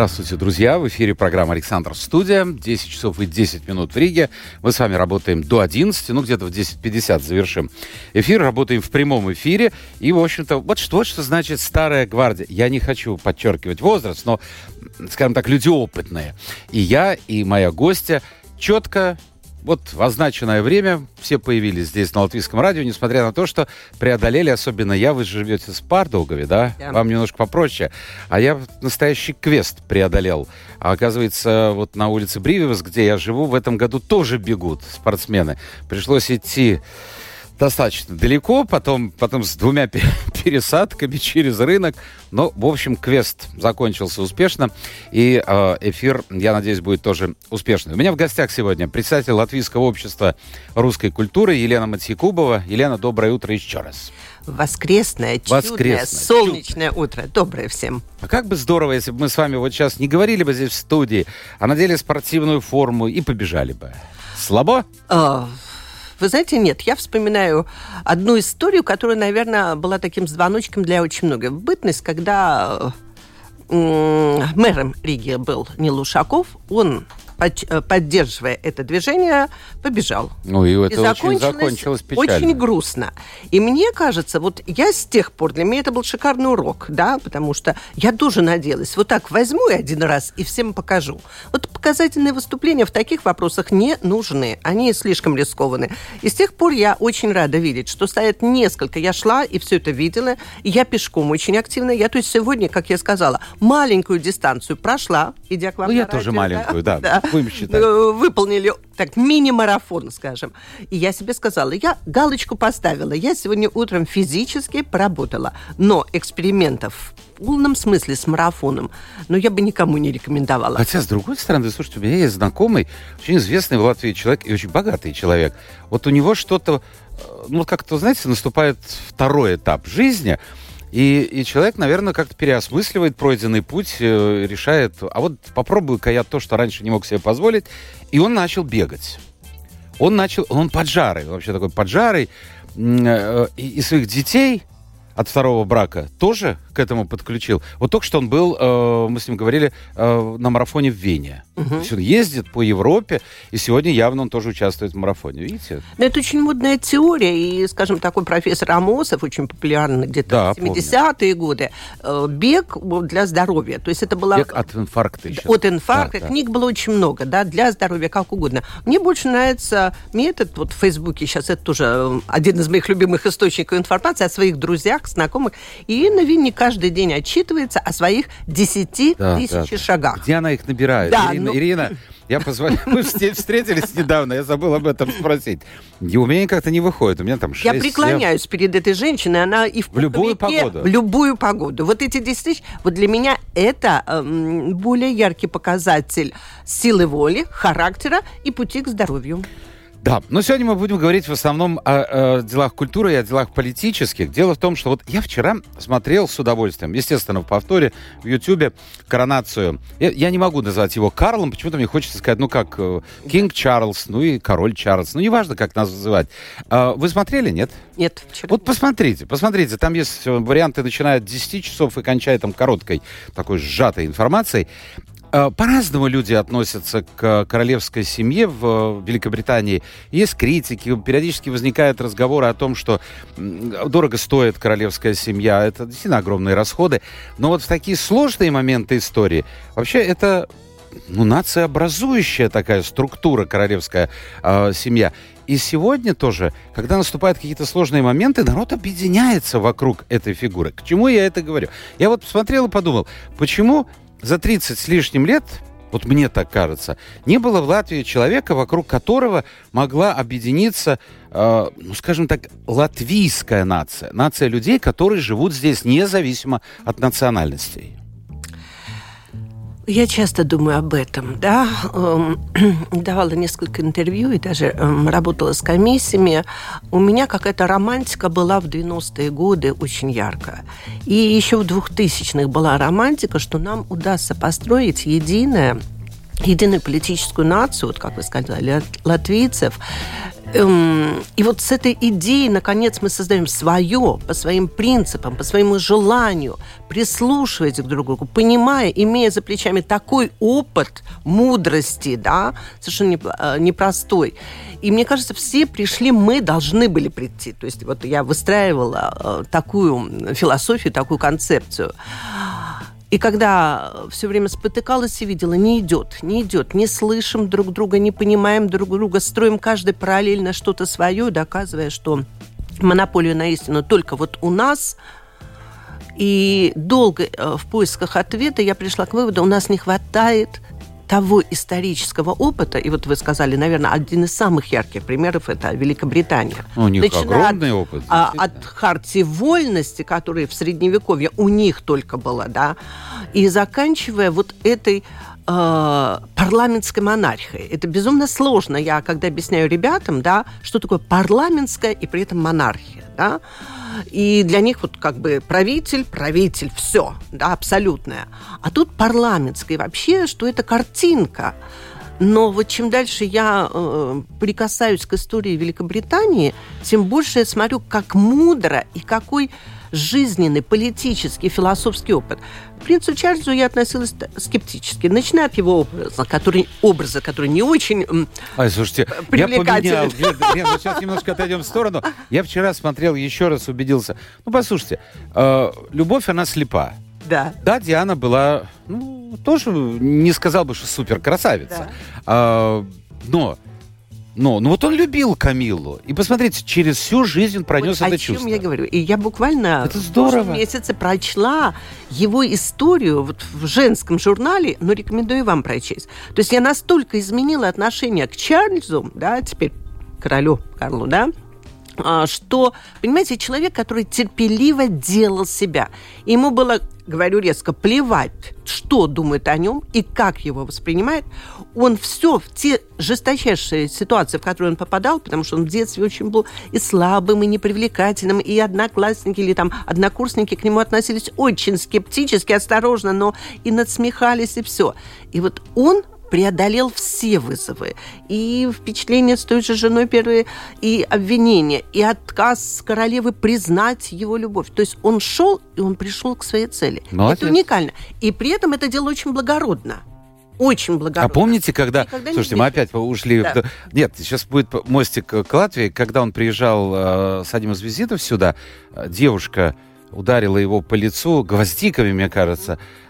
Здравствуйте, друзья! В эфире программа «Александр Студия». 10 часов и 10 минут в Риге. Мы с вами работаем до 11, ну где-то в 10.50 завершим эфир. Работаем в прямом эфире. И, в общем-то, вот что, вот что значит старая гвардия. Я не хочу подчеркивать возраст, но, скажем так, люди опытные. И я, и моя гостья четко вот в означенное время все появились здесь на Латвийском радио, несмотря на то, что преодолели, особенно я, вы живете с Пардолгове, да? Да. Вам немножко попроще. А я настоящий квест преодолел. А оказывается, вот на улице Брививас, где я живу, в этом году тоже бегут спортсмены. Пришлось идти достаточно далеко, потом, потом с двумя пе- пересадками через рынок. Но, в общем, квест закончился успешно, и э, эфир, я надеюсь, будет тоже успешный. У меня в гостях сегодня председатель Латвийского общества русской культуры Елена Матьякубова. Елена, доброе утро еще раз. Воскресное, чудное, Воскресное, солнечное утро. Доброе всем. А как бы здорово, если бы мы с вами вот сейчас не говорили бы здесь в студии, а надели спортивную форму и побежали бы. Слабо? А, Вы знаете, нет, я вспоминаю одну историю, которая, наверное, была таким звоночком для очень многих. В бытность, когда э, мэром Риги был Нил Ушаков, он, поддерживая это движение, побежал. Ну, и И это очень закончилось печально. очень грустно. И мне кажется, вот я с тех пор, для меня это был шикарный урок, да, потому что я тоже надеялась, вот так возьму и один раз и всем покажу. Вот показательные выступления в таких вопросах не нужны, они слишком рискованы. И с тех пор я очень рада видеть, что стоят несколько, я шла и все это видела, и я пешком очень активно, я, то есть сегодня, как я сказала, маленькую дистанцию прошла, идя к вам Ну, я на тоже радио, маленькую, да, будем Э, выполнили так мини-марафон, скажем. И я себе сказала, я галочку поставила. Я сегодня утром физически поработала. Но экспериментов в полном смысле с марафоном, но я бы никому не рекомендовала. Хотя, с другой стороны, слушайте, у меня есть знакомый, очень известный в Латвии человек и очень богатый человек. Вот у него что-то, э, ну, как-то, знаете, наступает второй этап жизни, и, и человек, наверное, как-то переосмысливает пройденный путь, э, решает, а вот попробую-ка я то, что раньше не мог себе позволить, и он начал бегать. Он начал, он поджарый, вообще такой поджарый, э, и, и своих детей от второго брака тоже к этому подключил. Вот только что он был, э, мы с ним говорили, э, на марафоне в Вене. То есть он ездит по Европе, и сегодня явно он тоже участвует в марафоне. Видите? Но это очень модная теория, и, скажем, такой профессор Амосов, очень популярный где-то Да, в 70-е годы, э, бег для здоровья. То есть это была... Бег от инфаркта еще. От инфаркта. Да, да. Книг было очень много, да, для здоровья, как угодно. Мне больше нравится метод, вот в Фейсбуке сейчас это тоже э, один из моих любимых источников информации о своих друзьях, знакомых. Ирина Винни каждый день отчитывается о своих 10 Да, тысяч да, шагах. Где она их набирает? Да, Ирина, ну- Ирина, я позвонил, мы встр- встретились недавно, я забыл об этом спросить. И у меня как-то не выходит, у меня там 6 Я преклоняюсь перед этой женщиной, она и в, В любую погоду. В любую погоду. Вот эти 10 тысяч, вот для меня это эм, более яркий показатель силы воли, характера и пути к здоровью. Да, но сегодня мы будем говорить в основном о, э, делах культуры и о делах политических. Дело в том, что вот я вчера смотрел с удовольствием, естественно, в повторе в Ютьюбе коронацию. Я, я не могу назвать его Карлом, почему-то мне хочется сказать, ну как, э, Кинг Чарльз, ну и король Чарльз, ну неважно, как нас называть. А, вы смотрели, нет? Нет, вчера Вот посмотрите, посмотрите, там есть э, варианты, начиная от 10 часов и кончая там короткой, такой сжатой информацией. Э, По-разному люди относятся к королевской семье в э, Великобритании. Есть критики, периодически возникают разговоры о том, что дорого стоит королевская семья, это действительно огромные расходы. Но вот в такие сложные моменты истории, вообще это ну, нациообразующая такая структура королевская э, семья. И сегодня тоже, когда наступают какие-то сложные моменты, народ объединяется вокруг этой фигуры. К чему я это говорю? Я вот посмотрел и подумал, почему за 30 с лишним лет вот мне так кажется, не было в Латвии человека, вокруг которого могла объединиться, э, ну, скажем так, латвийская нация. Нация людей, которые живут здесь независимо от национальностей. Я часто думаю об этом, да. Эм, давала несколько интервью и даже эм, работала с комиссиями. У меня какая-то романтика была в 90-е годы очень яркая. И еще в 2000-х была романтика, что нам удастся построить единое единую политическую нацию, вот как вы сказали, латвийцев, Эм, и вот с этой идеей, наконец, мы создаем свое, по своим принципам, по своему желанию, прислушиваясь к друг другу, понимая, имея за плечами такой опыт мудрости, да, совершенно э, непростой. И мне кажется, все пришли, мы должны были прийти. То есть вот я выстраивала э, такую философию, такую концепцию. И когда все время спотыкалась и видела, не идет, не идет, не слышим друг друга, не понимаем друг друга, строим каждый параллельно что-то свое, доказывая, что монополию на истину только вот у нас. И долго э, в поисках ответа я пришла к выводу, у нас не хватает того исторического опыта, и вот вы сказали, наверное, один из самых ярких примеров это Великобритания. У них Начиная огромный от, опыт. А, от хартии вольности, которая в Средневековье у них только была, да, и заканчивая вот этой э, парламентской монархией. Это безумно сложно. Я когда объясняю ребятам, да, что такое парламентская и при этом монархия, да, и для них вот как бы правитель, правитель, все, да, абсолютное. А тут парламентское. вообще, что это картинка. Но вот чем дальше я э, прикасаюсь к истории Великобритании, тем больше я смотрю, как мудро и какой жизненный, политический, философский опыт. К принцу Чарльзу я относилась скептически, начиная от его образа, который, образа, который не очень Ай, слушайте, я поменял. Нет, сейчас немножко отойдем в сторону. Я вчера смотрел, еще раз убедился. Ну, послушайте, э, любовь, она слепа. Да. Да, Диана была, ну, тоже не сказал бы, что супер красавица. Да. А, но но, ну вот он любил Камилу. И посмотрите, через всю жизнь он пронес вот это о чувство. чем я говорю. И я буквально это здорово. в месяце прочла его историю вот в женском журнале, но рекомендую вам прочесть. То есть я настолько изменила отношение к Чарльзу, да, теперь королю Карлу, да, что, понимаете, человек, который терпеливо делал себя. Ему было, говорю резко, плевать, что думает о нем и как его воспринимает. Он все в те жесточайшие ситуации, в которые он попадал, потому что он в детстве очень был и слабым, и непривлекательным, и одноклассники или там однокурсники к нему относились очень скептически, осторожно, но и надсмехались, и все. И вот он преодолел все вызовы. И впечатление с той же женой первые, и обвинение, и отказ королевы признать его любовь. То есть он шел, и он пришел к своей цели. Молодец. Это уникально. И при этом это дело очень благородно очень благородно. А помните, когда... Никогда Слушайте, мы опять ушли... Да. Нет, сейчас будет мостик к Латвии. Когда он приезжал э, с одним из визитов сюда, э, девушка ударила его по лицу гвоздиками, мне кажется. Э,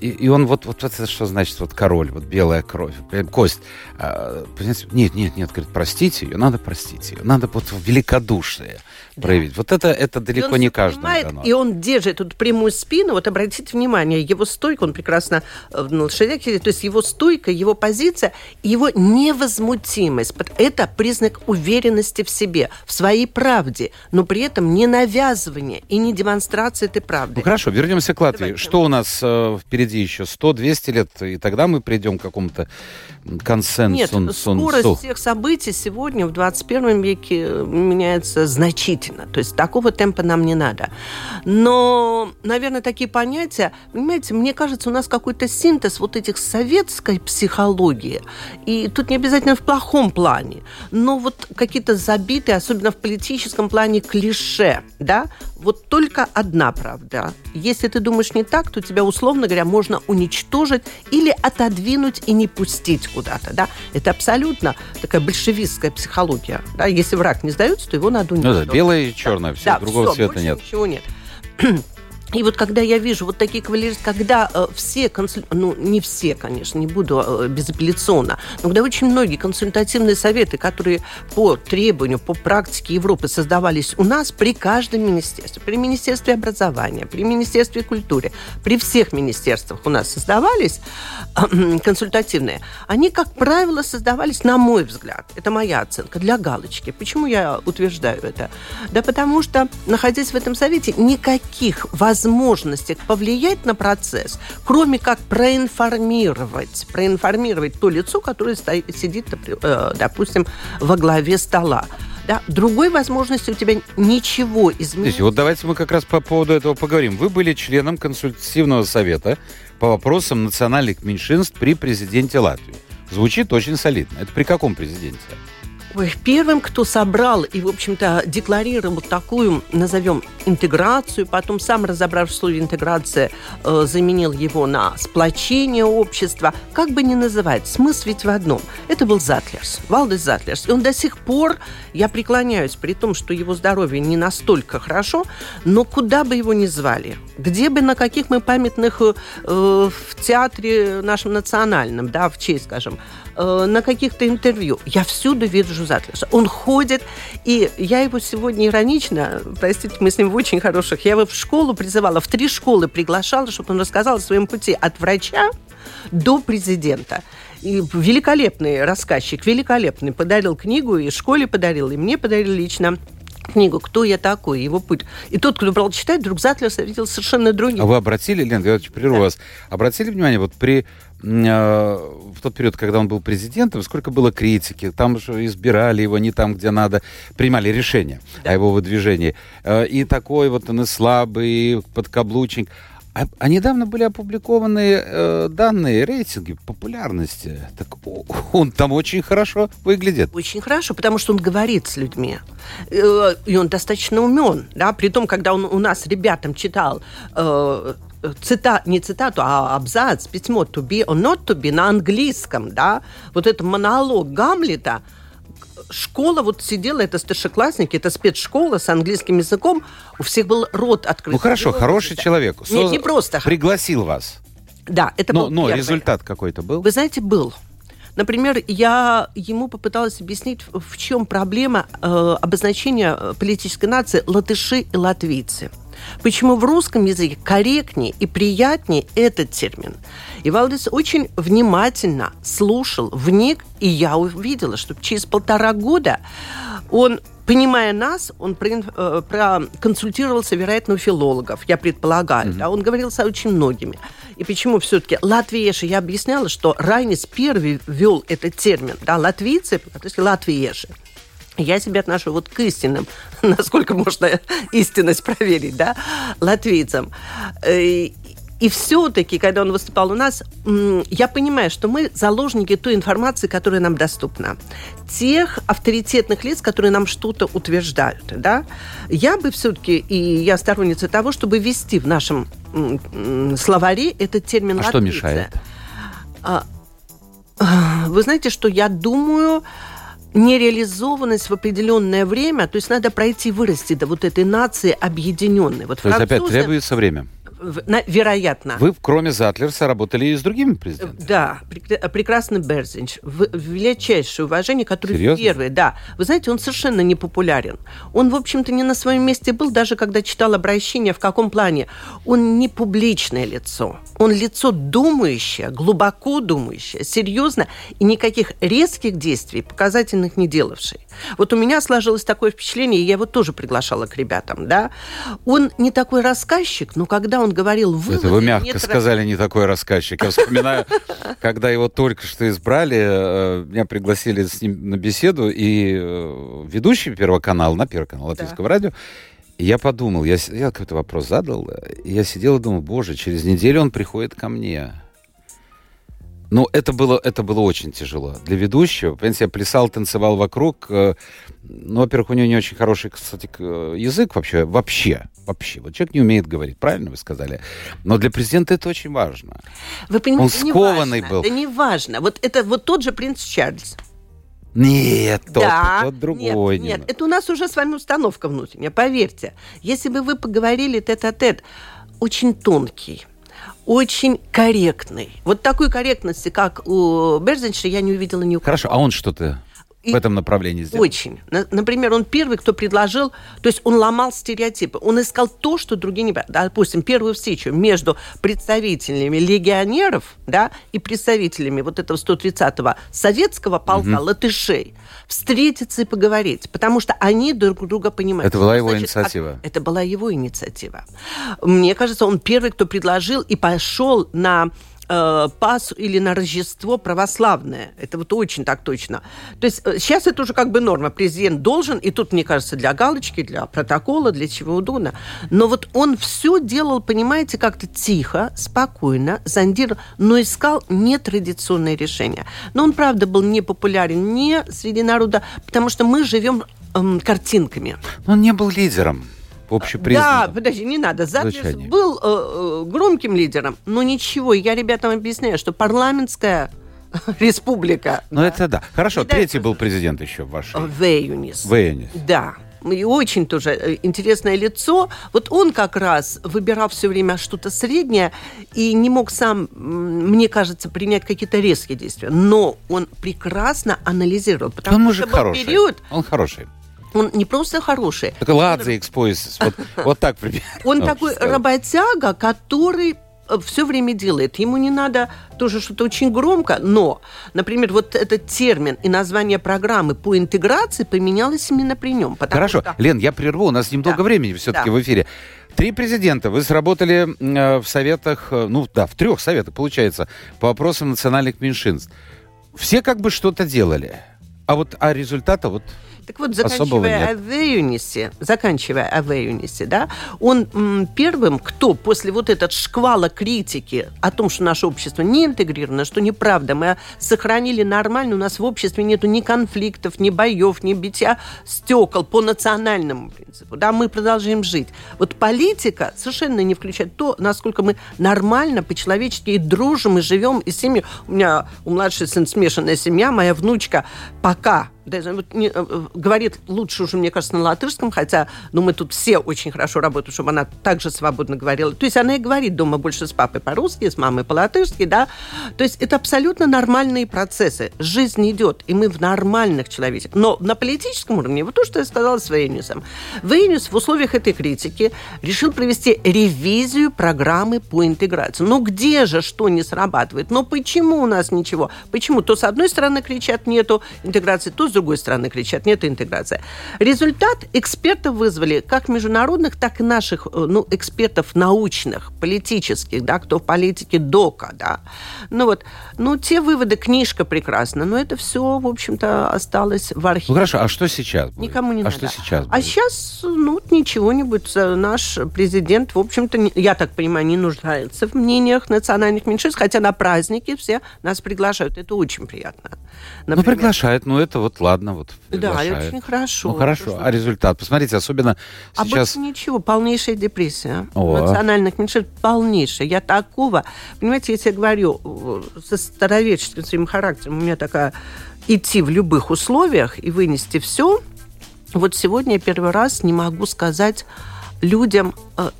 и, и он вот, вот это что значит вот король, вот белая кровь, кость. А? Нет, нет, нет, говорит, простите ее, надо простить ее, надо вот великодушие проявить. Да. Вот это, это далеко не каждому дано. И он держит эту прямую спину. Вот обратите внимание, его стойка, он прекрасно э, на лошадях то есть его стойка, его позиция, его невозмутимость. Это признак уверенности в себе, в своей правде, но при этом не навязывание и не демонстрация этой правды. Ну хорошо, вернемся к Латвии. Давайте. Что у нас э, впереди еще? 100-200 лет, и тогда мы придем к какому-то консенсусу? Нет, скорость всех событий сегодня в 21 веке меняется значительно. То есть такого темпа нам не надо. Но, наверное, такие понятия, понимаете, мне кажется, у нас какой-то синтез вот этих советской психологии. И тут не обязательно в плохом плане, но вот какие-то забитые, особенно в политическом плане, клише, да, вот только одна правда. Если ты думаешь не так, то тебя, условно говоря, можно уничтожить или отодвинуть и не пустить куда-то. Да? Это абсолютно такая большевистская психология. Да? Если враг не сдается, то его надо уничтожить. Ну да, белое и черное, да. все, да, другого все, цвета нет. ничего нет. И вот когда я вижу вот такие кавалеры, когда э, все, консуль... ну не все, конечно, не буду э, безапелляционно, но когда очень многие консультативные советы, которые по требованию, по практике Европы создавались у нас при каждом министерстве, при Министерстве образования, при Министерстве культуры, при всех министерствах у нас создавались э, консультативные, они, как правило, создавались, на мой взгляд, это моя оценка, для галочки. Почему я утверждаю это? Да потому что, находясь в этом совете, никаких возможностей возможностях повлиять на процесс, кроме как проинформировать, проинформировать то лицо, которое стоит, сидит, э, допустим, во главе стола. Да? Другой возможности у тебя ничего изменить. Вот давайте мы как раз по поводу этого поговорим. Вы были членом консультативного совета по вопросам национальных меньшинств при президенте Латвии. Звучит очень солидно. Это при каком президенте? Первым, кто собрал и, в общем-то, декларировал такую, назовем, интеграцию, потом сам, разобравшись в слове интеграция, э, заменил его на сплочение общества, как бы ни называть, смысл ведь в одном. Это был Затлерс, Валдес Затлерс. И он до сих пор, я преклоняюсь, при том, что его здоровье не настолько хорошо, но куда бы его ни звали, где бы, на каких мы памятных э, в театре нашем национальном, да, в честь, скажем, э, на каких-то интервью, я всюду вижу Затлерса. Он ходит, и я его сегодня иронично, простите, мы с ним в очень хороших, я его в школу призывала, в три школы приглашала, чтобы он рассказал о своем пути от врача до президента. И великолепный рассказчик, великолепный. Подарил книгу, и школе подарил, и мне подарил лично книгу «Кто я такой?» его путь. И тот, кто брал читать, вдруг Затлерса видел совершенно другим. А вы обратили, Лен, я прерву да. вас, обратили внимание, вот при в тот период, когда он был президентом, сколько было критики, там же избирали его не там, где надо, принимали решения да. о его выдвижении. Э, и такой вот он и слабый, подкаблучник. А, а недавно были опубликованы э, данные, рейтинги популярности. Так он там очень хорошо выглядит. Очень хорошо, потому что он говорит с людьми. Э, и он достаточно умен. Да? При том, когда он у нас ребятам читал э, цита, не цитату, а абзац, письмо to be or not to be на английском, да, вот этот монолог Гамлета, школа вот сидела, это старшеклассники, это спецшкола с английским языком, у всех был рот открыт. Ну хорошо, хороший человек. Нет, не просто. Пригласил вас. Да, это но, был Но первый. результат какой-то был? Вы знаете, был. Например, я ему попыталась объяснить, в чем проблема э, обозначения политической нации латыши и латвийцы. Почему в русском языке корректнее и приятнее этот термин? И Валдис очень внимательно слушал, вник, и я увидела, что через полтора года он понимая нас, он э, проконсультировался, вероятно, у филологов, я предполагаю. Mm-hmm. Да, он говорил с очень многими. И почему все-таки латвиеши, я объясняла, что Райнис первый ввел этот термин, да, латвийцы, то есть латвиеши. Я себя отношу вот к истинным, насколько можно истинность проверить, да, латвийцам. Э, и все-таки, когда он выступал у нас, я понимаю, что мы заложники той информации, которая нам доступна. Тех авторитетных лиц, которые нам что-то утверждают. Да? Я бы все-таки, и я сторонница того, чтобы ввести в нашем словаре этот термин А что мешает? А, вы знаете, что я думаю нереализованность в определенное время, то есть надо пройти, вырасти до вот этой нации объединенной. Вот то французы... есть опять требуется время? Вероятно. Вы, кроме Затлерса, работали и с другими президентами? Да, прекрасный Берзинч. Величайшее уважение, который Серьезно? первый. Да. Вы знаете, он совершенно не популярен. Он, в общем-то, не на своем месте был, даже когда читал обращение, в каком плане. Он не публичное лицо. Он лицо думающее, глубоко думающее, серьезно, и никаких резких действий показательных не делавший. Вот у меня сложилось такое впечатление, и я его тоже приглашала к ребятам, да. Он не такой рассказчик, но когда он говорил... Это вы мягко сказали, не такой рассказчик. Я вспоминаю, когда его только что избрали, э, меня пригласили с ним на беседу, и э, ведущий Первого канала, на Первый канал Латвийского радио, я подумал, я, я какой-то вопрос задал, я сидел и думал, боже, через неделю он приходит ко мне. Ну, это было, это было очень тяжело. Для ведущего, понимаете, я плясал, танцевал вокруг. Э, ну, во-первых, у него не очень хороший, кстати, язык вообще, вообще, вообще. Вот человек не умеет говорить, правильно вы сказали. Но для президента это очень важно. Вы понимаете, Он скованный важно, был. Да не важно. Вот это вот тот же принц Чарльз. Нет, тот, да, тот другой. Нет, нет, это у нас уже с вами установка внутренняя, поверьте. Если бы вы поговорили тет-а-тет, очень тонкий, очень корректный. Вот такой корректности, как у Берзенча, я не увидела ни у кого. Хорошо, а он что-то и в этом направлении сделал? Очень. Например, он первый, кто предложил, то есть он ломал стереотипы, он искал то, что другие не... Допустим, первую встречу между представителями легионеров да, и представителями вот этого 130-го советского полка угу. латышей встретиться и поговорить, потому что они друг друга понимают. Это была его Значит, инициатива? Это была его инициатива. Мне кажется, он первый, кто предложил и пошел на э, Пас или на Рождество православное. Это вот очень так точно. То есть сейчас э, это уже как бы норма. Президент должен, и тут, мне кажется, для галочки, для протокола, для чего угодно. Но вот он все делал, понимаете, как-то тихо, спокойно, зондировал, но искал нетрадиционное решение. Но он, правда, был не популярен не среди народа, потому что мы живем эм, картинками. Он не был лидером общепризнанным. Да, подожди, не надо. Запис был э, э, громким лидером, но ничего, я ребятам объясняю, что парламентская республика. Ну, да. это да. Хорошо, и третий был президент еще в вашей. Вейюнис. Вейюнис. Да. И очень тоже э, интересное лицо. Вот он как раз выбирал все время что-то среднее и не мог сам, мне кажется, принять какие-то резкие действия. Но он прекрасно анализировал. Потому он мужик что хороший. Период, он хороший он не просто хороший. Это ладзе экспозис. Вот, вот так примерно. Он такой работяга, который э, все время делает. Ему не надо тоже что-то очень громко, но, например, вот этот термин и название программы по интеграции поменялось именно при нем. Хорошо. Что... Лен, я прерву, у нас немного да. времени все-таки да. в эфире. Три президента. Вы сработали э, в советах, э, ну да, в трех советах, получается, по вопросам национальных меньшинств. Все как бы что-то делали. А вот а результата вот так вот, заканчивая о Вейюнисе, заканчивая о Вейюнисе, да, он м, первым, кто после вот этот шквала критики о том, что наше общество не интегрировано, что неправда, мы сохранили нормально, у нас в обществе нету ни конфликтов, ни боев, ни битья стекол по национальному принципу, да, мы продолжаем жить. Вот политика совершенно не включает то, насколько мы нормально, по-человечески и дружим, и живем, и семьи. У меня у младшей сын смешанная семья, моя внучка пока вот не, э, говорит лучше уже, мне кажется, на латышском, хотя, ну, мы тут все очень хорошо работаем, чтобы она также свободно говорила. То есть она и говорит дома больше с папой по-русски, с мамой по-латышски, да. То есть это абсолютно нормальные процессы. Жизнь идет, и мы в нормальных человеческих. Но на политическом уровне, вот то, что я сказала с Вейнюсом. Вейнюс в условиях этой критики решил провести ревизию программы по интеграции. Ну, где же что не срабатывает? Но почему у нас ничего? Почему? То с одной стороны кричат нету интеграции, то с другой стороны кричат, нет интеграции. Результат экспертов вызвали как международных, так и наших э, ну, экспертов научных, политических, да, кто в политике ДОКа, да. Ну вот, ну те выводы, книжка прекрасна, но это все, в общем-то, осталось в архиве. Ну хорошо, а что сейчас будет? Никому не а надо. что сейчас а будет? А сейчас, ну, ничего не будет. Наш президент, в общем-то, я так понимаю, не нуждается в мнениях национальных меньшинств, хотя на праздники все нас приглашают. Это очень приятно. Например, ну, приглашают, но это вот ладно, вот Да, очень хорошо. Ну, хорошо. А результат? Посмотрите, особенно а сейчас... А ничего, полнейшая депрессия. О. Национальных меньшинств полнейшая. Я такого... Понимаете, если я говорю со старовеческим своим характером, у меня такая идти в любых условиях и вынести все. Вот сегодня я первый раз не могу сказать людям, э,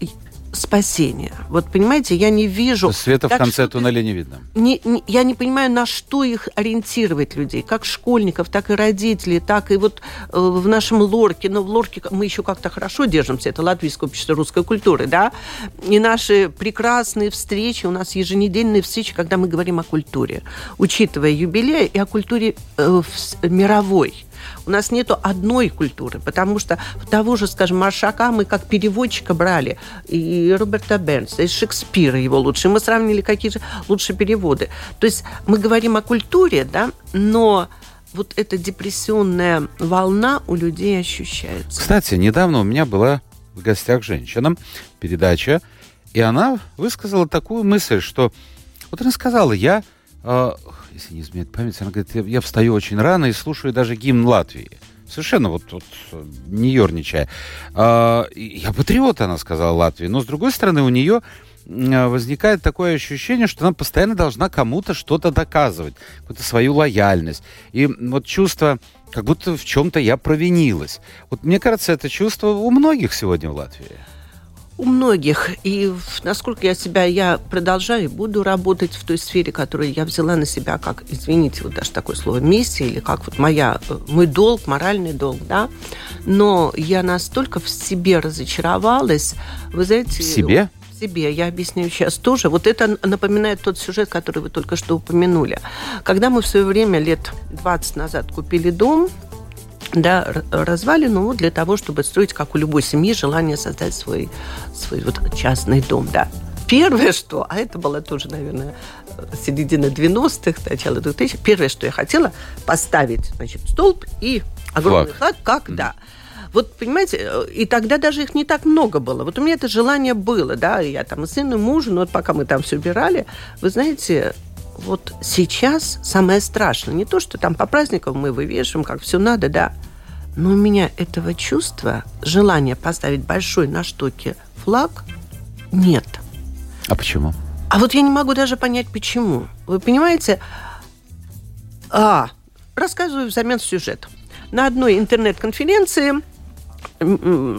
спасения. Вот понимаете, я не вижу... Света в конце туннеля не видно. Не, не, я не понимаю, на что их ориентировать людей, как школьников, так и родителей, так и вот э, в нашем лорке. Но в лорке мы еще как-то хорошо держимся, это Латвийское общество русской культуры, да? И наши прекрасные встречи, у нас еженедельные встречи, когда мы говорим о культуре, учитывая юбилей и о культуре э, мировой. У нас нету одной культуры, потому что того же, скажем, Маршака мы как переводчика брали, и Роберта Бернса, и Шекспира его лучше. Мы сравнили, какие же лучшие переводы. То есть мы говорим о культуре, да, но вот эта депрессионная волна у людей ощущается. Кстати, недавно у меня была в гостях женщина, передача, и она высказала такую мысль, что вот она сказала, я э, если не изменяет память, она говорит, я, я встаю очень рано и слушаю даже гимн Латвии. Совершенно вот, вот не ерничая. А, я патриот, она сказала, Латвии. Но, с другой стороны, у нее возникает такое ощущение, что она постоянно должна кому-то что-то доказывать, какую-то свою лояльность. И вот чувство, как будто в чем-то я провинилась. Вот мне кажется, это чувство у многих сегодня в Латвии. У многих. И насколько я себя, я продолжаю и буду работать в той сфере, которую я взяла на себя, как, извините, вот даже такое слово, миссия, или как вот моя, э, мой долг, моральный долг, да. Но я настолько в себе разочаровалась, вы знаете... В себе? Себе, я объясню сейчас тоже. Вот это напоминает тот сюжет, который вы только что упомянули. Когда мы в свое время, лет 20 назад, купили дом, да, развалину для того, чтобы строить, как у любой семьи, желание создать свой, свой вот частный дом, да. Первое, что, а это было тоже, наверное, середина 90-х, начало 2000 первое, что я хотела, поставить, значит, столб и огромный флаг, флаг как, да. Вот, понимаете, э, и тогда даже их не так много было. Вот у меня это желание было, да, я там и мужу, но вот пока мы там все убирали, вы знаете, вот сейчас самое страшное, не то, что там по праздникам мы вывешиваем, как все надо, да, но у меня этого чувства, желания поставить большой на штуке флаг нет. А почему? А вот я не могу даже понять, почему. Вы понимаете? А, рассказываю взамен сюжет. На одной интернет-конференции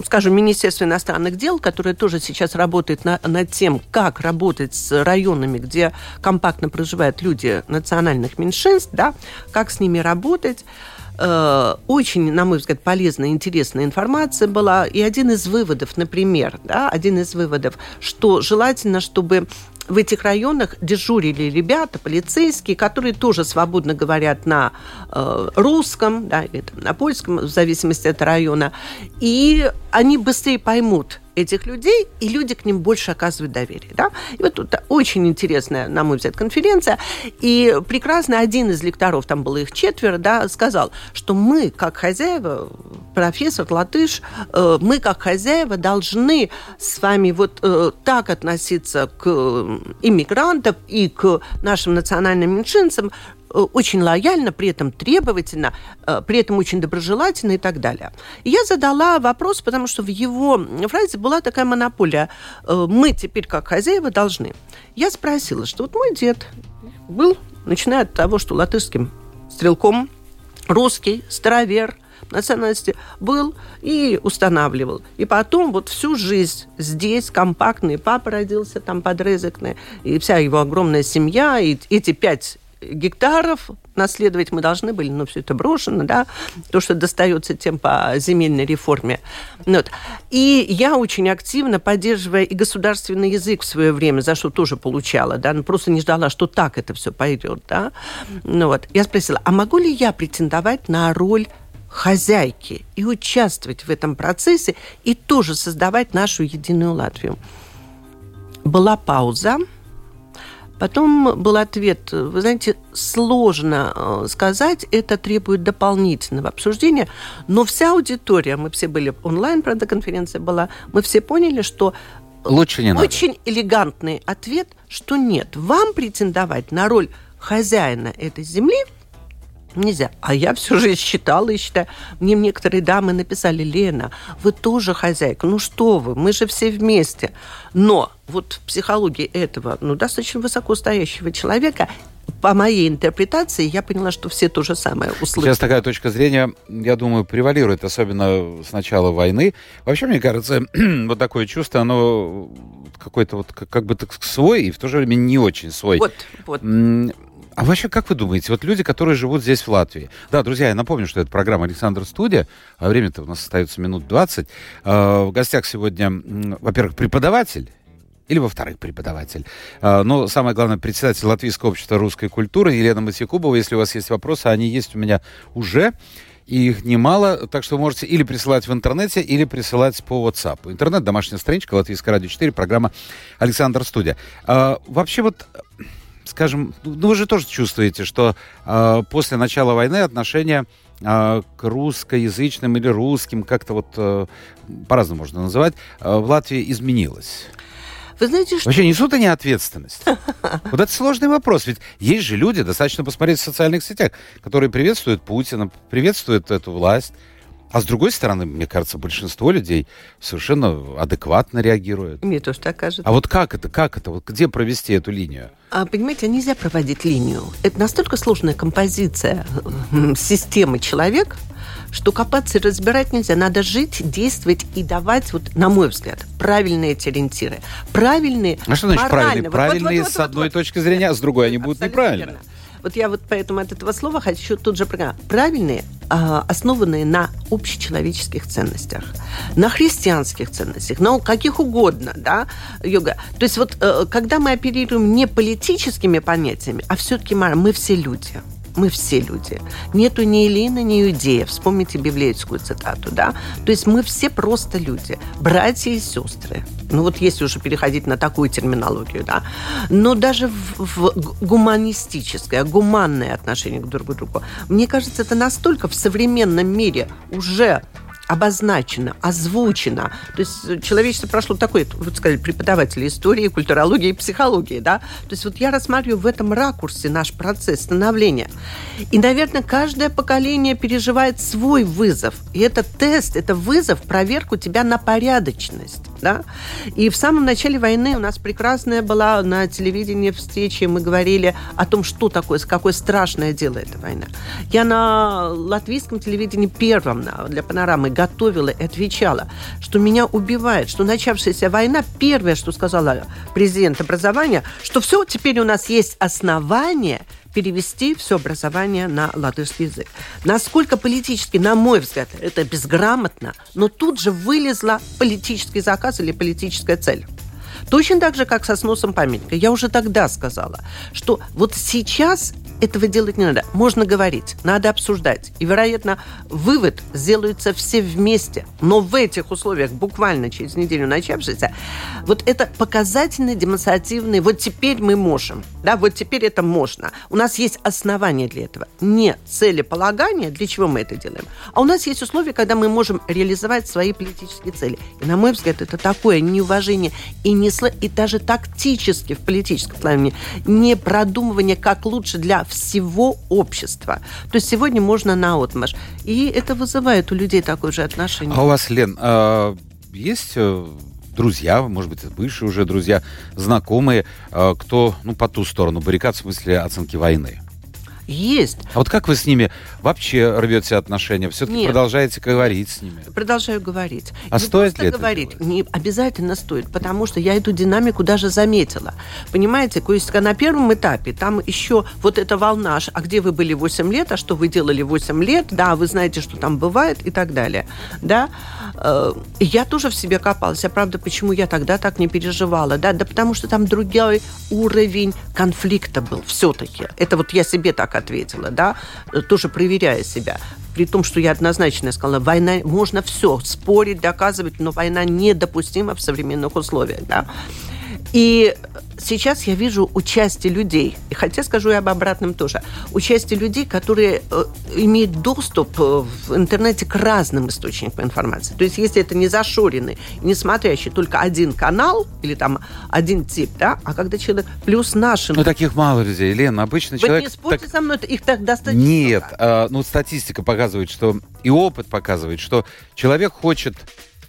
скажем, Министерство иностранных дел, которое тоже сейчас работает на, над тем, как работать с районами, где компактно проживают люди национальных меньшинств, да, как с ними работать. Э, очень, на мой взгляд, полезная, интересная информация была. И один из выводов, например, да, один из выводов, что желательно, чтобы в этих районах дежурили ребята, полицейские, которые тоже свободно говорят на э, русском, да, или там, на польском, в зависимости от района, и они быстрее поймут, этих людей, и люди к ним больше оказывают доверие. Да? И вот тут очень интересная, на мой взгляд, конференция. И прекрасно один из лекторов, там было их четверо, да, сказал, что мы, как хозяева, профессор Латыш, э, мы, как хозяева, должны с вами вот э, так относиться к иммигрантам и к нашим национальным меньшинцам, очень лояльно, при этом требовательно, э, при этом очень доброжелательно и так далее. Я задала вопрос, потому что в его фразе была такая монополия. Э, Мы теперь, как хозяева, должны. Я спросила, что вот мой дед был, начиная от того, что латышским стрелком, русский, старовер, национальности был и устанавливал. И потом вот всю жизнь здесь компактный, папа родился там под Резекне, и вся его огромная семья, и эти пять гектаров наследовать мы должны были, но все это брошено, да, то, что достается тем по земельной реформе. Вот. И я очень активно, поддерживая и государственный язык в свое время, за что тоже получала, да, но просто не ждала, что так это все пойдет, да. Ну вот, я спросила, а могу ли я претендовать на роль хозяйки и участвовать в этом процессе и тоже создавать нашу единую Латвию? Была пауза, Потом был ответ, вы знаете, сложно э, сказать, это требует дополнительного обсуждения, но вся аудитория, мы все были онлайн, правда, конференция была, мы все поняли, что Лучше не очень надо. элегантный ответ, что нет, вам претендовать на роль хозяина этой земли – Нельзя. А я все же считала и считаю. Мне некоторые дамы написали, Лена, вы тоже хозяйка. Ну что вы, мы же все вместе. Но вот в психологии этого, ну, достаточно высокостоящего человека, по моей интерпретации, я поняла, что все то же самое услышали. Сейчас такая точка зрения, я думаю, превалирует, особенно с начала войны. Вообще, мне кажется, вот такое чувство, оно какой-то вот как бы так свой и в то же время не очень свой. Вот, вот. А вообще, как вы думаете, вот люди, которые живут здесь, в Латвии... Да, друзья, я напомню, что это программа «Александр Студия», а время-то у нас остается минут 20. А, в гостях сегодня, во-первых, преподаватель, или, во-вторых, преподаватель. А, но самое главное, председатель Латвийского общества русской культуры Елена Матикубова. Если у вас есть вопросы, они есть у меня уже. И их немало, так что вы можете или присылать в интернете, или присылать по WhatsApp. Интернет, домашняя страничка, Латвийская радио 4, программа «Александр Студия». А, вообще вот скажем, ну вы же тоже чувствуете, что э, после начала войны отношения э, к русскоязычным или русским, как-то вот э, по-разному можно называть, э, в Латвии изменилось. Вы знаете, что... Вообще несут они ответственность? Вот это сложный вопрос. Ведь есть же люди, достаточно посмотреть в социальных сетях, которые приветствуют Путина, приветствуют эту власть, а с другой стороны, мне кажется, большинство людей совершенно адекватно реагирует. Мне тоже так кажется. А вот как это, как это, вот где провести эту линию? А, понимаете, нельзя проводить линию. Это настолько сложная композиция системы человек, что копаться и разбирать нельзя. Надо жить, действовать и давать, вот, на мой взгляд, правильные эти ориентиры. Правильные, А что значит правильные? Вот, Правильные вот, вот, с одной точки зрения, а с другой они будут неправильные. верно. Вот я вот поэтому от этого слова хочу тут же программу. Правильные, а, основанные на общечеловеческих ценностях, на христианских ценностях, на каких угодно, да, йога. То есть вот э, когда мы оперируем не политическими понятиями, а все-таки мы все люди. Мы все люди. Нету ни Эллина, ни Иудея. Вспомните библейскую цитату, да? То есть мы все просто люди. Братья и сестры. Ну вот если уже переходить на такую терминологию, да. Но даже в, в гуманистическое, гуманное отношение к друг другу. Мне кажется, это настолько в современном мире уже обозначено, озвучено. То есть человечество прошло такой, вот сказали, преподаватели истории, культурологии и психологии, да. То есть вот я рассматриваю в этом ракурсе наш процесс становления. И, наверное, каждое поколение переживает свой вызов. И это тест, это вызов, проверку тебя на порядочность, да. И в самом начале войны у нас прекрасная была на телевидении встреча, мы говорили о том, что такое, какое страшное дело эта война. Я на латвийском телевидении первом для панорамы готовила и отвечала, что меня убивает, что начавшаяся война, первое, что сказала президент образования, что все, теперь у нас есть основания перевести все образование на латышский язык. Насколько политически, на мой взгляд, это безграмотно, но тут же вылезла политический заказ или политическая цель. Точно так же, как со сносом памятника. Я уже тогда сказала, что вот сейчас этого делать не надо. Можно говорить, надо обсуждать. И, вероятно, вывод сделаются все вместе. Но в этих условиях, буквально через неделю начавшийся, вот это показательный, демонстративный, вот теперь мы можем, да, вот теперь это можно. У нас есть основания для этого. Не целеполагание, для чего мы это делаем, а у нас есть условия, когда мы можем реализовать свои политические цели. И, на мой взгляд, это такое неуважение и, не, и даже тактически в политическом плане не продумывание, как лучше для всего общества. То есть сегодня можно на отмаш. И это вызывает у людей такое же отношение. А у вас, Лен, а, есть э, друзья, может быть, бывшие уже друзья, знакомые, э, кто, ну, по ту сторону баррикад в смысле оценки войны? Есть. А вот как вы с ними вообще рвете отношения? Все-таки Нет. продолжаете говорить с ними? Продолжаю говорить. А Не стоит ли это говорить, делать? не обязательно стоит, потому что я эту динамику даже заметила. Понимаете, то есть на первом этапе там еще вот эта волна, а где вы были 8 лет, а что вы делали 8 лет, да, вы знаете, что там бывает и так далее, да. Э, Я тоже в себе копалась. А правда, почему я тогда так не переживала, да? Да потому что там другой уровень конфликта был все-таки. Это вот я себе так ответила, да, э, тоже проверяя себя. При том, что я однозначно сказала, война, можно все, спорить, доказывать, но война недопустима в современных условиях, да. И сейчас я вижу участие людей, и хотя скажу и об обратном тоже, участие людей, которые э, имеют доступ э, в интернете к разным источникам информации. То есть если это не зашоренный, не смотрящий только один канал или там один тип, да, а когда человек плюс наши... Ну, таких мало людей, Лен. Обычно Вы человек... не спорьте так- со мной, их так достаточно. Нет, много. а, ну статистика показывает, что и опыт показывает, что человек хочет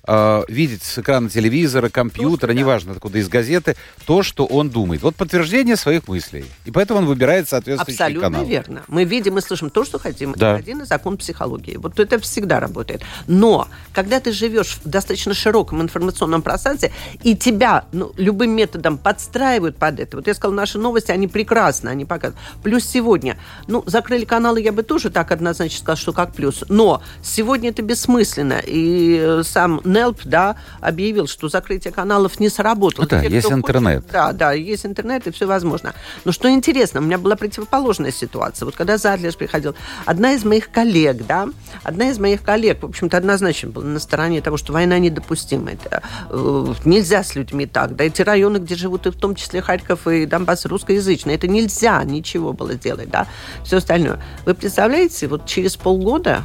а, видеть с экрана телевизора, компьютера, да. неважно откуда, из газеты, то, что он думает. Вот подтверждение своих мыслей. И поэтому он выбирает соответствующий Абсолютно канал. верно. Мы видим и слышим то, что хотим. Да. Это один из закон психологии. Вот это всегда работает. Но когда ты живешь в достаточно широком информационном пространстве, и тебя ну, любым методом подстраивают под это. Вот я сказала, наши новости, они прекрасны, они показывают. Плюс сегодня, ну, закрыли каналы, я бы тоже так однозначно сказала, что как плюс. Но сегодня это бессмысленно. И э, сам НЕЛП, да, объявил, что закрытие каналов не сработало. Ну да, Те, есть интернет. да, да, есть интернет, и все возможно. Но что интересно, у меня была противоположная ситуация. Вот когда Задлерс приходил, одна из моих коллег, да, одна из моих коллег, в общем-то, однозначно была на стороне того, что война недопустима. Это, э, нельзя с людьми так. Да, эти районы, где живут, и в том числе Харьков и Донбасс, русскоязычные, это нельзя ничего было делать, да, все остальное. Вы представляете, вот через полгода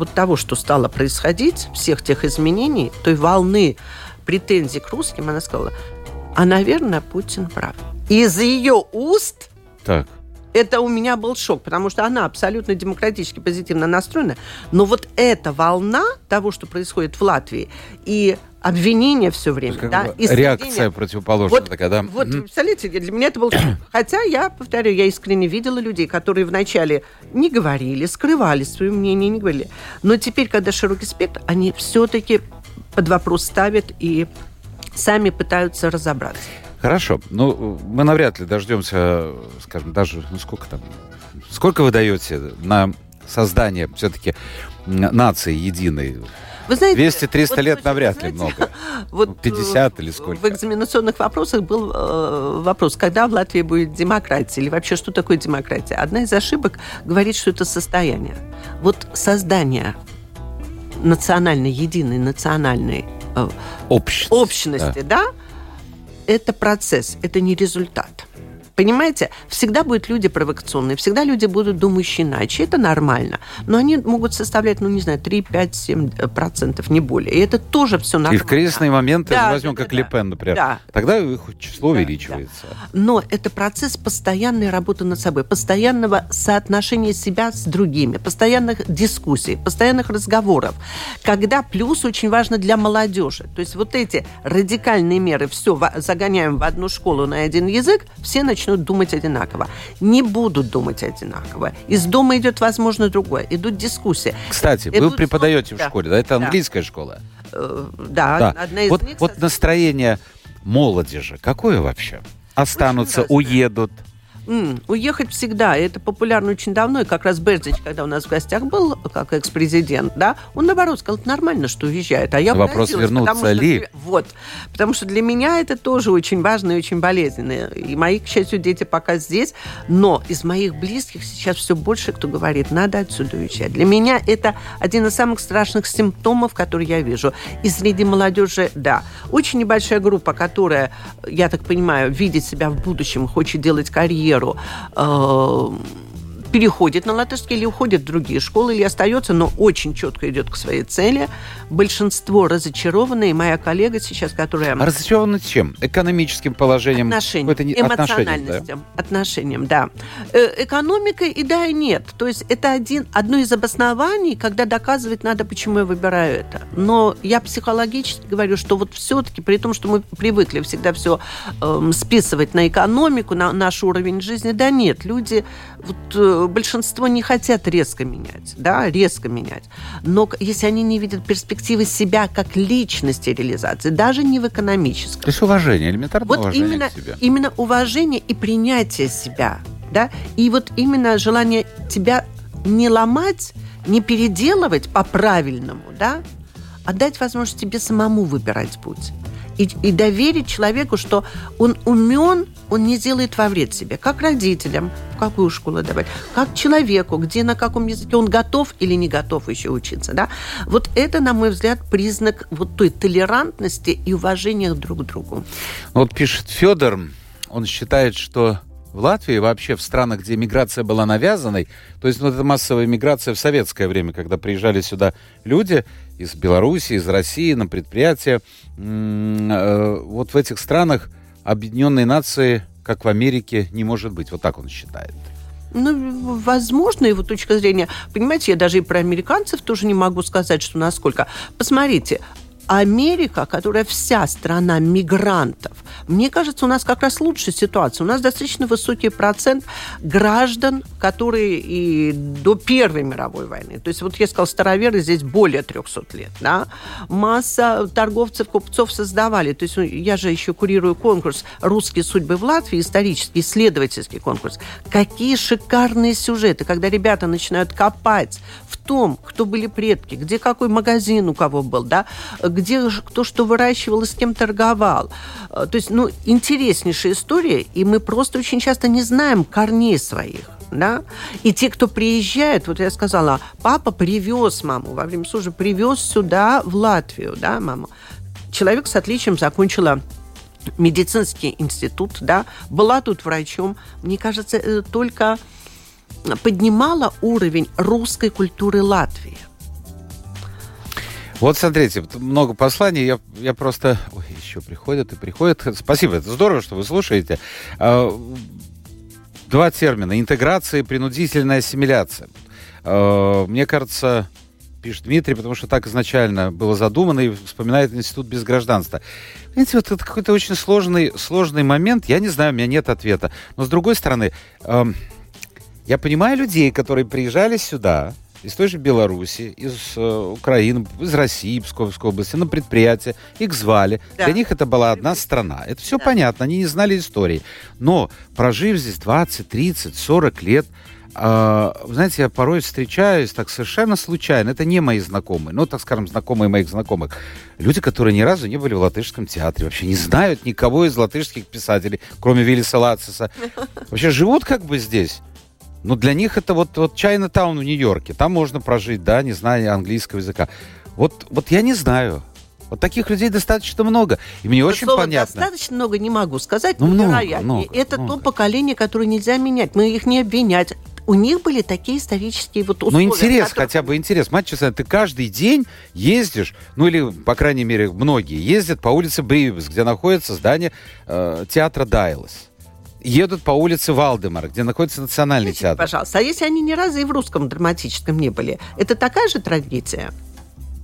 вот того, что стало происходить, всех тех изменений, той волны претензий к русским, она сказала, а, наверное, Путин прав. И из ее уст Так. это у меня был шок, потому что она абсолютно демократически позитивно настроена. Но вот эта волна того, что происходит в Латвии, и обвинения все время, Как да, и реакция противоположная Вот, такая, да? вот Мгм. представляете, для меня это был... Хотя я, повторю, я искренне видела людей, которые вначале не говорили, скрывали свое мнение, не говорили. Но теперь, когда широкий спектр, они все-таки под вопрос ставят и сами пытаются разобраться. Хорошо. Ну, мы навряд ли дождемся, скажем, даже, ну, сколько там, сколько вы даете на создание все-таки нации единой? Вы знаете, 200-300 вот, лет навряд ли знаете, много. Вот, Ну, 50 э, или сколько? В экзаменационных вопросах был э, вопрос, когда в Латвии будет демократия, или вообще что такое демократия. Одна из ошибок говорит, что это состояние. Вот создание национальной, единой национальной э, Общность. общности, да. это процесс, это не результат. Понимаете, всегда будут люди провокационные, всегда люди будут думающие иначе. Это нормально. Но они могут составлять, ну, не знаю, 3, 5, 7 процентов, не более. И это тоже все И нормально. в кризисные моменты, Да, возьмем да, как да, Лепен, например, да. тогда их число Да, увеличивается. Но это процесс постоянной работы над собой, постоянного соотношения себя с другими, постоянных дискуссий, постоянных разговоров. Когда плюс очень важно для молодежи. То есть вот эти радикальные меры, все, загоняем в одну школу на один язык, все начнут думать одинаково. Не будут думать одинаково. Из дома идет, возможно, другое. Идут дискуссии. Кстати, вы Идут преподаете в да. школе, да? Это Да. английская школа. Э, Да, Да. одна из Вот, них... вот настроение молодежи какое вообще? Останутся, уедут. М, уехать всегда. Это популярно очень давно. И как раз Бердич, когда у нас в гостях был, как экс-президент, да, он наоборот сказал, это нормально, что уезжает. А я Вопрос, вернутся потому что ли. для- Вот. Потому что для меня это тоже очень важно и очень болезненно. И мои, к счастью, дети пока здесь. Но из моих близких сейчас все больше кто говорит, надо отсюда уезжать. Для меня это один из самых страшных симптомов, которые я вижу. И среди молодежи, да. Очень небольшая группа, которая, я так понимаю, видит себя в будущем, хочет делать карьеру, э, переходит на латышский или уходит в другие школы, или остается, но очень четко идет к своей цели. Большинство разочарованы, и моя коллега сейчас, которая... А разочарованы чем? Экономическим положением? Отношением, отношением, да? эмоциональностью, отношением, да. Э, Экономика и да, и нет. То есть это один, одно из обоснований, когда доказывать надо, почему я выбираю это. Но я психологически говорю, что вот все-таки, при том, что мы привыкли всегда все списывать на экономику, на наш уровень жизни, да нет, люди, вот э, большинство не хотят резко менять, да, резко менять. Но если они не видят перспективы себя как личности реализации, даже не в экономическом, То есть уважение, элементарное вот уважение именно, к себе. именно уважение и принятие себя, да, и вот именно желание тебя не ломать, не переделывать по-правильному, да, а дать возможность тебе самому выбирать путь. И, и доверить человеку, что он умен, он не делает во вред себе. Как родителям, в какую школу давать, как человеку, где, на каком языке он готов или не готов еще учиться. Да? Вот это, на мой взгляд, признак вот той толерантности и уважения друг к другу. Вот пишет Федор, он считает, что в Латвии вообще в странах, где миграция была навязанной, то есть вот эта массовая миграция в советское время, когда приезжали сюда люди из Беларуси, из России на предприятия, э, вот в этих странах объединенной нации, как в Америке, не может быть. Вот так он считает. Ну, возможно, его точка зрения. Понимаете, я даже и про американцев тоже не могу сказать, что насколько. Посмотрите, Америка, которая вся страна мигрантов, мне кажется, у нас как раз лучшая ситуация. У нас достаточно высокий процент граждан, которые и до Первой мировой войны. То есть вот я сказал, староверы здесь более 300 лет. Да? Масса торговцев, купцов создавали. То есть ну, я же еще курирую конкурс «Русские судьбы в Латвии», исторический, исследовательский конкурс. Какие шикарные сюжеты, когда ребята начинают копать в том, кто были предки, где какой магазин у кого был, да, ж- кто что выращивал и с кем торговал. Э, То есть, ну, интереснейшая история, и мы просто очень часто не знаем корней своих. Да? И те, кто приезжает, вот я сказала, папа привез маму во время службы, привез сюда, в Латвию, да, маму. Человек с отличием закончила медицинский институт, да, была тут врачом. Мне кажется, только поднимала уровень русской культуры Латвии. Вот смотрите, много посланий, я, я просто... Ой, еще приходят и приходят. Спасибо, это здорово, что вы слушаете. А, Два термина. Интеграция и принудительная ассимиляция. А, Мне кажется, пишет Дмитрий, потому что так изначально было задумано, и вспоминает институт без гражданства. Понимаете, вот это какой-то очень сложный, сложный момент. Я не знаю, у меня нет ответа. Но с другой стороны, я понимаю людей, которые приезжали сюда, из той же Беларуси, из э, Украины, из России, Псковской области, на предприятие, их звали. Да. Для них это была одна страна. Это все понятно, они не знали истории. Но прожив здесь 20, 30, 40 лет, э, знаете, я порой встречаюсь так совершенно случайно. Это не мои знакомые, ну, так скажем, знакомые моих знакомых. Люди, которые ни разу не были в латышском театре, вообще не знают никого из латышских писателей, кроме Виллиса Лациса. Вообще живут как бы здесь. Но для них это вот, вот Чайна-таун в Нью-Йорке. Там можно прожить, да, не зная английского языка. Вот, вот я не знаю. Вот таких людей достаточно много. И мне очень Слово понятно. достаточно много не могу сказать, Ну, но много, вероятнее. много, это много. то поколение, которое нельзя менять. Мы их не обвинять. У них были такие исторические вот Ну, условия. интерес, которые- хотя бы интерес. Мать честно, ты каждый день ездишь, ну или, по крайней мере, многие ездят по улице Бривис, где находится здание э, театра Дайлас. Едут по улице Валдемар, где находится национальный Скажите, театр. Пожалуйста, а если они ни разу и в русском драматическом не были, это такая же традиция?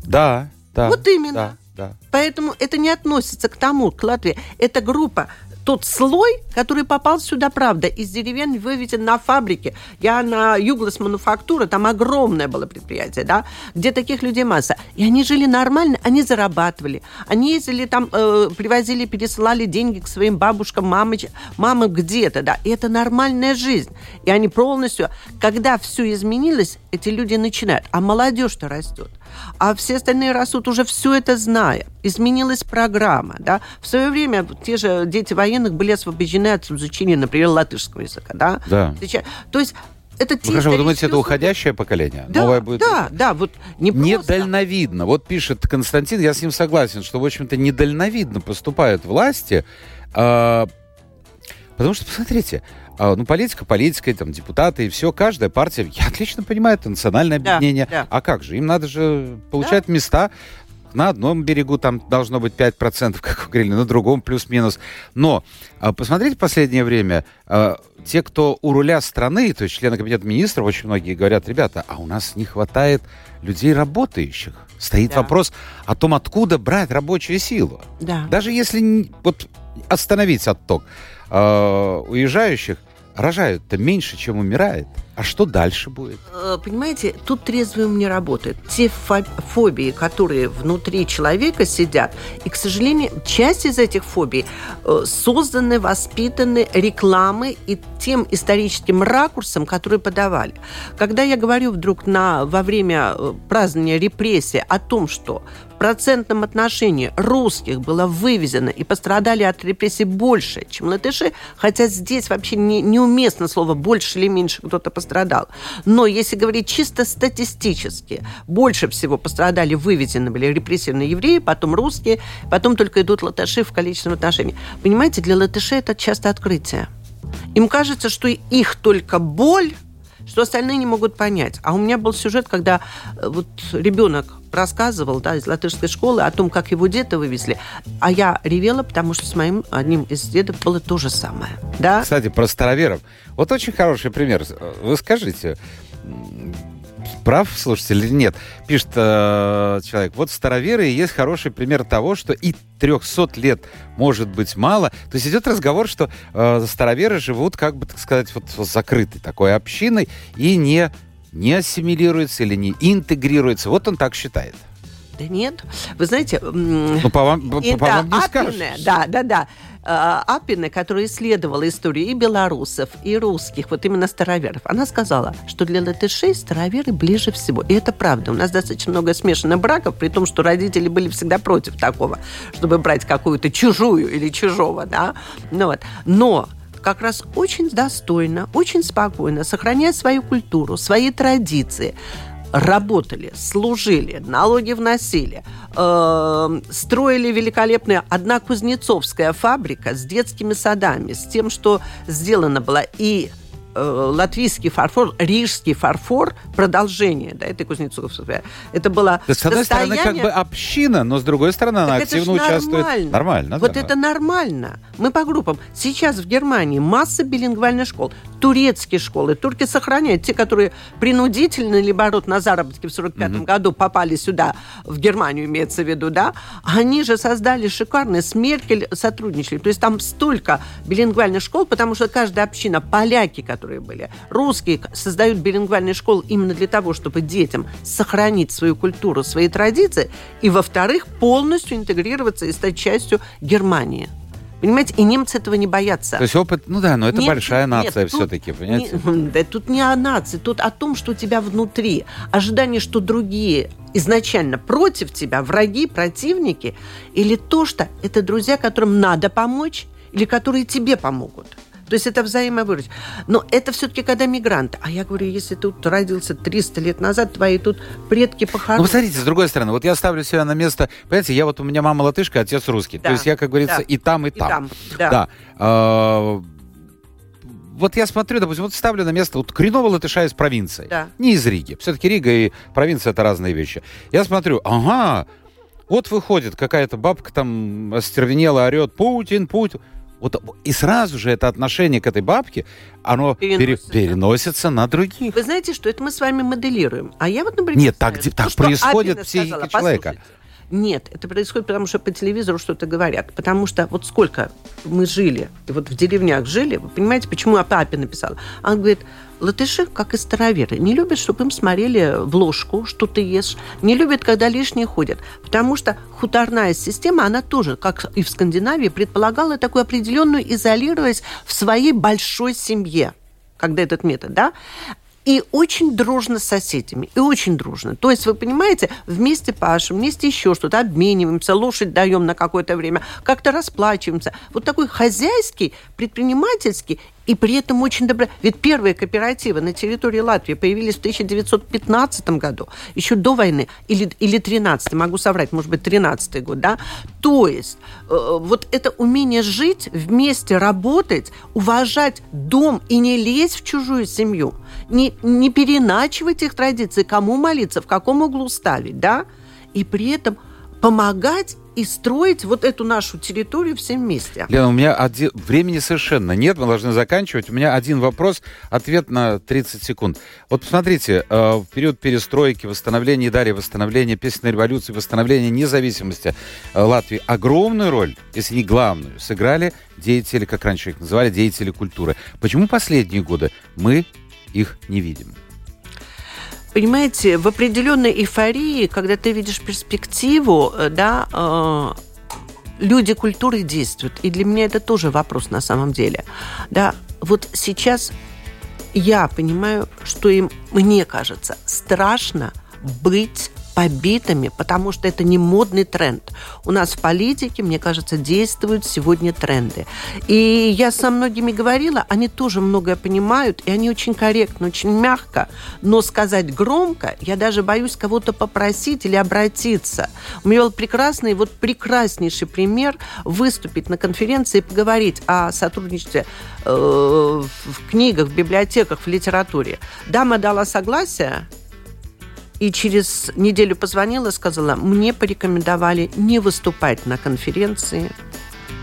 Да, да. Вот именно. Да, да. Поэтому это не относится к тому, к Латвии. Это группа, тот слой, который попал сюда, правда, из деревень вывезен на фабрике. Я на Юглас мануфактура, там огромное было предприятие, да, где таких людей масса. И они жили нормально, они зарабатывали. Они ездили там, э, привозили, пересылали деньги к своим бабушкам, мамыч, мамам где-то, да. И это нормальная жизнь. И они полностью, когда все изменилось, эти люди начинают. А молодежь-то растет. А все остальные растут уже все это зная. Изменилась программа. Да? В свое время те же дети военных были освобождены от изучения, например, латышского языка. Да? Да. То есть это те хорошо, вы думаете, это уходящее поколение? Да, Новое будет? да, да, вот не. Недальновидно. Вот пишет Константин, я с ним согласен, что, в общем-то, недальновидно поступают власти. а, потому что, посмотрите, ну, политика, политика, там, депутаты и все, каждая партия, я отлично понимаю, это национальное Да, объединение. да. А как же? Им надо же получать места. На одном берегу там должно быть 5%, как вы говорили, на другом плюс-минус. Но а, посмотрите в последнее время, а, те, кто у руля страны, то есть члены кабинета министров, очень многие говорят, ребята, а у нас не хватает людей работающих. Стоит Да. вопрос о том, откуда брать рабочую силу. Да. Даже если вот остановить отток э, уезжающих, рожают-то меньше, чем умирает. А что дальше будет? Э, Понимаете, тут трезвый ум не работает. Те фо- фобии, которые внутри человека сидят, и, к сожалению, часть из этих фобий э, созданы, воспитаны рекламой и тем историческим ракурсом, который подавали. Когда я говорю вдруг на, во время э, празднования репрессий о том, что в процентном отношении русских было вывезено и пострадали от репрессий больше, чем латыши, хотя здесь вообще не, неуместно слово «больше» или «меньше» кто-то пострадал. Но если говорить чисто статистически, больше всего пострадали, вывезены были репрессивные евреи, потом русские, потом только идут латыши в количественном отношении. Понимаете, для латышей это часто открытие. Им кажется, что их только боль что остальные не могут понять. А у меня был сюжет, когда э, вот ребенок рассказывал да, из латышской школы о том, как его деда вывезли. А я ревела, потому что с моим одним из дедов было то же самое. Да? Кстати, про староверов. Вот очень хороший пример. Вы скажите, прав слушатель или нет? Пишет э, человек, вот староверы есть хороший пример того, что и 300 лет может быть мало. То есть идет разговор, что э, староверы живут, как бы, так сказать, вот закрытой такой общиной и не, не ассимилируются или не интегрируются. Вот он так считает. Да нет. Вы знаете... Ну, по вам, по, по да, вам не скажешь. да, да, да. Э, Аппине, которая исследовала историю и белорусов, и русских, вот именно староверов, она сказала, что для латышей староверы ближе всего. И это правда. У нас достаточно много смешанных браков, при том, что родители были всегда против такого, чтобы брать какую-то чужую или чужого, да. Ну, вот. Но как раз очень достойно, очень спокойно, сохраняя свою культуру, свои традиции, работали, служили, налоги вносили, э, строили великолепная одна кузнецовская фабрика с детскими садами, с тем, что сделано было и э, латвийский фарфор, рижский фарфор, продолжение да, этой кузнецовской. Это было есть, с одной стороны, как бы община, но с другой стороны, она так это активно ж участвует. Нормально. Нормально, Вот да. это нормально. Мы по группам. Сейчас в Германии масса билингвальных школ. Турецкие школы. Турки сохраняют. Те, которые принудительно, либо наоборот, на заработки в 45 mm-hmm. году попали сюда, в Германию имеется в виду, да, они же создали шикарные, с Меркель сотрудничали. То есть там столько билингвальных школ, потому что каждая община, поляки, которые были, русские, создают билингвальные школы именно для того, чтобы детям сохранить свою культуру, свои традиции, и, во-вторых, полностью интегрироваться и стать частью Германии. Понимаете, и немцы этого не боятся. То есть опыт, ну да, но это немцы, большая нация все-таки, понимаете? Не, да, тут не о нации, тут о том, что у тебя внутри. Ожидание, что другие изначально против тебя, враги, противники, или то, что это друзья, которым надо помочь, или которые тебе помогут. То есть это взаимовыручка. Но это все-таки когда мигрант. А я говорю, если ты тут родился 300 лет назад, твои тут предки похоронены. Ну, посмотрите, с другой стороны, вот я ставлю себя на место, понимаете, я вот, у меня мама латышка, отец русский. Да. То есть я, как говорится, да. и там, и там. И там. Да. да. А, вот я смотрю, допустим, вот ставлю на место вот коренного латыша из провинции. Да. Не из Риги. Все-таки Рига и провинция это разные вещи. Я смотрю, ага, вот выходит какая-то бабка там остервенела, орет, Путин, Путин. Вот, и сразу же это отношение к этой бабке, оно переносится. Пере, переносится на других. Вы знаете, что это мы с вами моделируем. А я вот, например... Нет, так, так происходит психика человека. Послушайте. Нет, это происходит потому, что по телевизору что-то говорят. Потому что вот сколько мы жили, и вот в деревнях жили, вы понимаете, почему я папе написала? Он говорит, латыши, как и староверы, не любят, чтобы им смотрели в ложку, что ты ешь, не любят, когда лишние ходят. Потому что хуторная система, она тоже, как и в Скандинавии, предполагала такую определенную изолированность в своей большой семье когда этот метод, да, и очень дружно с соседями, и очень дружно. То есть, вы понимаете, вместе пашем, вместе еще что-то, обмениваемся, лошадь даем на какое-то время, как-то расплачиваемся. Вот такой хозяйский, предпринимательский и при этом очень добро. Ведь первые кооперативы на территории Латвии появились в 1915 году, еще до войны, или, или 13 могу соврать, может быть, 13 год, да? То есть э, вот это умение жить, вместе работать, уважать дом и не лезть в чужую семью, не, не переначивать их традиции, кому молиться, в каком углу ставить, да? И при этом помогать и строить вот эту нашу территорию всем вместе. Лена, у меня один... времени совершенно нет, мы должны заканчивать. У меня один вопрос, ответ на 30 секунд. Вот посмотрите, э, в период перестройки, восстановления и восстановления песенной революции, восстановления независимости э, Латвии огромную роль, если не главную, сыграли деятели, как раньше их называли, деятели культуры. Почему последние годы мы их не видим? Понимаете, в определенной эйфории, когда ты видишь перспективу, э, да, э, люди культуры действуют. И для меня это тоже вопрос на самом деле. Да, вот сейчас я понимаю, что им, мне кажется, страшно быть побитыми, потому что это не модный тренд. У нас в политике, мне кажется, действуют сегодня тренды. И я со многими говорила, они тоже многое понимают, и они очень корректно, очень мягко, но сказать громко, я даже боюсь кого-то попросить или обратиться. У меня был прекрасный, вот прекраснейший пример выступить на конференции и поговорить о сотрудничестве э, в книгах, в библиотеках, в литературе. Дама дала согласие, и через неделю позвонила, сказала, мне порекомендовали не выступать на конференции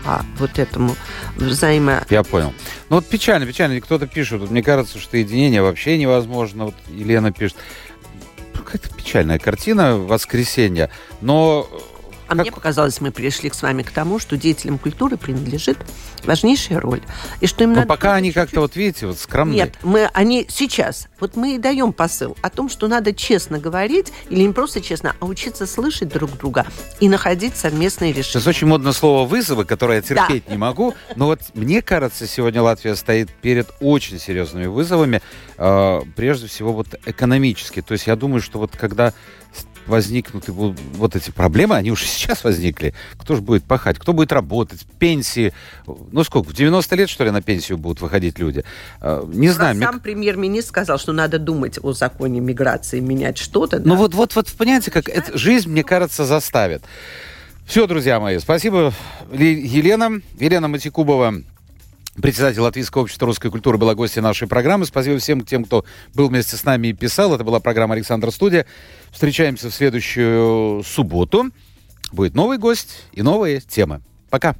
по вот этому взаимо... Я понял. Ну вот печально, печально. Кто-то пишет, мне кажется, что единение вообще невозможно. Вот Елена пишет. Какая-то печальная картина воскресенья. Но а как... мне показалось, мы пришли с вами к тому, что деятелям культуры принадлежит важнейшая роль. И что им Но надо пока они как-то, вот видите, вот скромны. Нет, мы, они сейчас, вот мы и даем посыл о том, что надо честно говорить, или не просто честно, а учиться слышать друг друга и находить совместные решения. Сейчас очень модно слово «вызовы», которое я терпеть да. не могу, но вот мне кажется, сегодня Латвия стоит перед очень серьезными вызовами, э, прежде всего вот экономически. То есть я думаю, что вот когда возникнут вот эти проблемы, они уже сейчас возникли. Кто же будет пахать? Кто будет работать? Пенсии. Ну сколько, в 90 лет, что ли, на пенсию будут выходить люди? А, не знаю. Сам мне... премьер-министр сказал, что надо думать о законе миграции, менять что-то. Ну да? вот, вот, вот, понимаете, как это, жизнь, мне кажется, заставит. Все, друзья мои, спасибо, Елена. Елена Матикубова, Председатель Латвийского общества русской культуры была гостья нашей программы. Спасибо всем тем, кто был вместе с нами и писал. Это была программа «Александр Студия». Встречаемся в следующую субботу. Будет новый гость и новые темы. Пока.